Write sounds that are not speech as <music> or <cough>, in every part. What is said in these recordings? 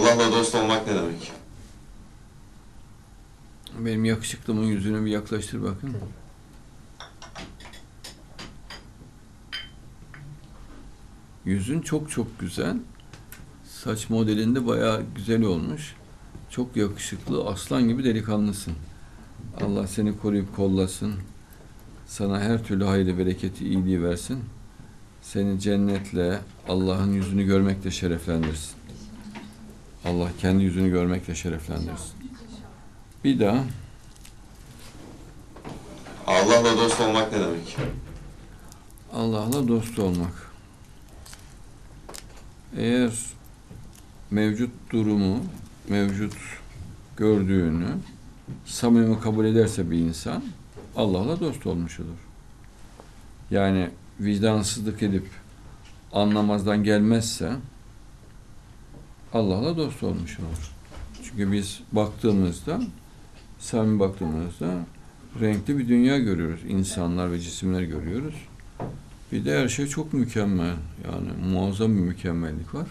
Allah'la dost olmak ne demek? Benim yakışıklımın yüzünü bir yaklaştır bakın. Yüzün çok çok güzel. Saç modelinde bayağı güzel olmuş. Çok yakışıklı, aslan gibi delikanlısın. Allah seni koruyup kollasın. Sana her türlü hayırlı, bereketi, iyiliği versin. Seni cennetle, Allah'ın yüzünü görmekle şereflendirsin. Allah kendi yüzünü görmekle şereflendirsin. Bir daha. Allah'la dost olmak ne demek? Allah'la dost olmak. Eğer mevcut durumu, mevcut gördüğünü samimi kabul ederse bir insan Allah'la dost olmuş olur. Yani vicdansızlık edip anlamazdan gelmezse Allah'la dost olmuş olur. Çünkü biz baktığımızda, samimi baktığımızda renkli bir dünya görüyoruz. İnsanlar ve cisimler görüyoruz. Bir de her şey çok mükemmel. Yani muazzam bir mükemmellik var.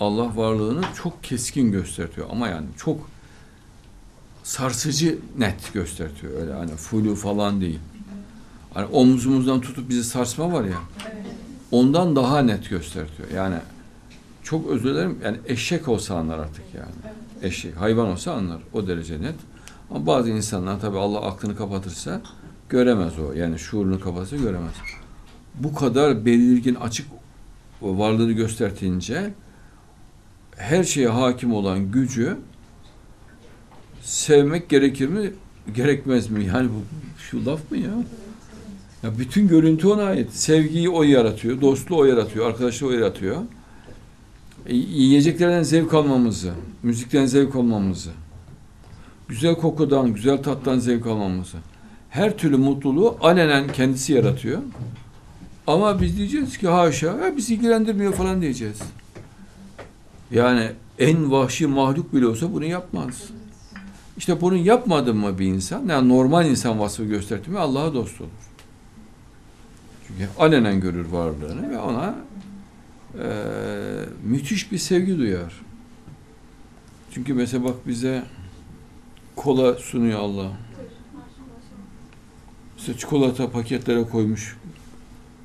Allah varlığını çok keskin gösteriyor ama yani çok sarsıcı net gösteriyor. Öyle hani flu falan değil. Hani omzumuzdan tutup bizi sarsma var ya. Ondan daha net gösteriyor. Yani çok özür dilerim. Yani eşek olsa anlar artık yani. Eşek, hayvan olsa anlar. O derece net. Ama bazı insanlar tabii Allah aklını kapatırsa göremez o. Yani şuurunu kapatırsa göremez. Bu kadar belirgin açık varlığını gösterdiğince her şeye hakim olan gücü sevmek gerekir mi? Gerekmez mi? Yani bu şu laf mı ya? Ya bütün görüntü ona ait. Sevgiyi o yaratıyor, dostluğu o yaratıyor, arkadaşlığı o yaratıyor. E, yiyeceklerden zevk almamızı, müzikten zevk almamızı, güzel kokudan, güzel tattan zevk almamızı, her türlü mutluluğu alenen kendisi yaratıyor. Ama biz diyeceğiz ki haşa, ya bizi ilgilendirmiyor falan diyeceğiz. Yani en vahşi mahluk bile olsa bunu yapmaz. İşte bunu yapmadı mı bir insan, yani normal insan vasfı gösterdi mi Allah'a dost olur. Çünkü alenen görür varlığını ve ona e, müthiş bir sevgi duyar. Çünkü mesela bak bize kola sunuyor Allah. İşte çikolata paketlere koymuş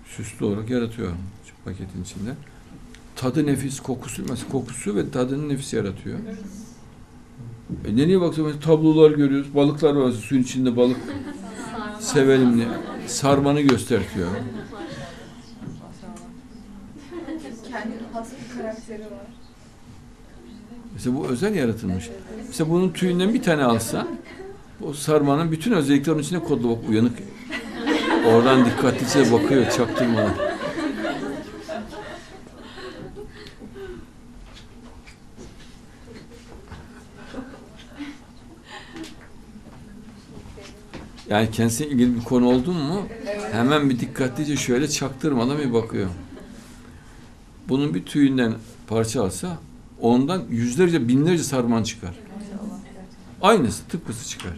süslü olarak yaratıyor paketin içinde. Tadı nefis, kokusu mesela kokusu ve tadını nefis yaratıyor. E nereye baksa mesela tablolar görüyoruz. Balıklar var. Suyun içinde balık <laughs> sevelim diye. Sarmanı göstertiyor. Karakteri var. Mesela bu özel yaratılmış. Mesela bunun tüyünden bir tane alsan o sarmanın bütün özellikleri onun içine kodlu bak uyanık. Oradan dikkatlice bakıyor çaktırmadan. Yani kendisine ilgili bir konu oldu mu hemen bir dikkatlice şöyle çaktırmadan bir bakıyor. Bunun bir tüyünden parça alsa ondan yüzlerce binlerce sarman çıkar. Aynısı tıpkısı çıkar.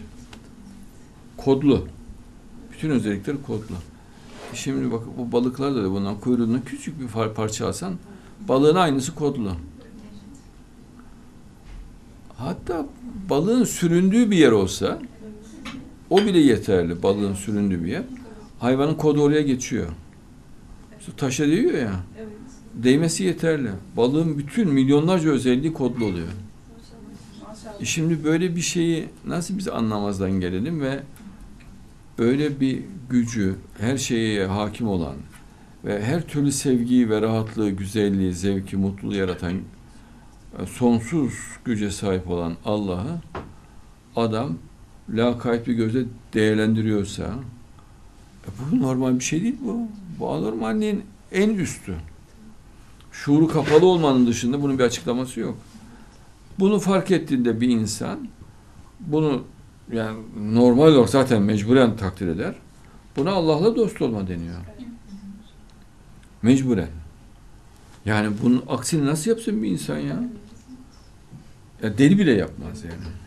Kodlu. Bütün özellikleri kodlu. E Şimdi bak bu balıklarda da bundan kuyruğundan küçük bir par- parça alsan balığın aynısı kodlu. Hatta balığın süründüğü bir yer olsa o bile yeterli balığın süründüğü bir yer. Hayvanın kodu oraya geçiyor. İşte taşa değiyor ya. Evet. Değmesi yeterli. Balığın bütün milyonlarca özelliği kodlu oluyor. E şimdi böyle bir şeyi nasıl biz anlamazdan gelelim ve böyle bir gücü, her şeye hakim olan ve her türlü sevgiyi ve rahatlığı, güzelliği, zevki, mutluluğu yaratan e, sonsuz güce sahip olan Allah'ı adam lakayt bir gözle değerlendiriyorsa e bu normal bir şey değil bu. Bu anormalliğin en üstü. Şuuru kapalı olmanın dışında bunun bir açıklaması yok. Bunu fark ettiğinde bir insan bunu yani normal olarak zaten mecburen takdir eder. Buna Allah'la dost olma deniyor. Mecburen. Yani bunun aksini nasıl yapsın bir insan ya? Ya deli bile yapmaz yani.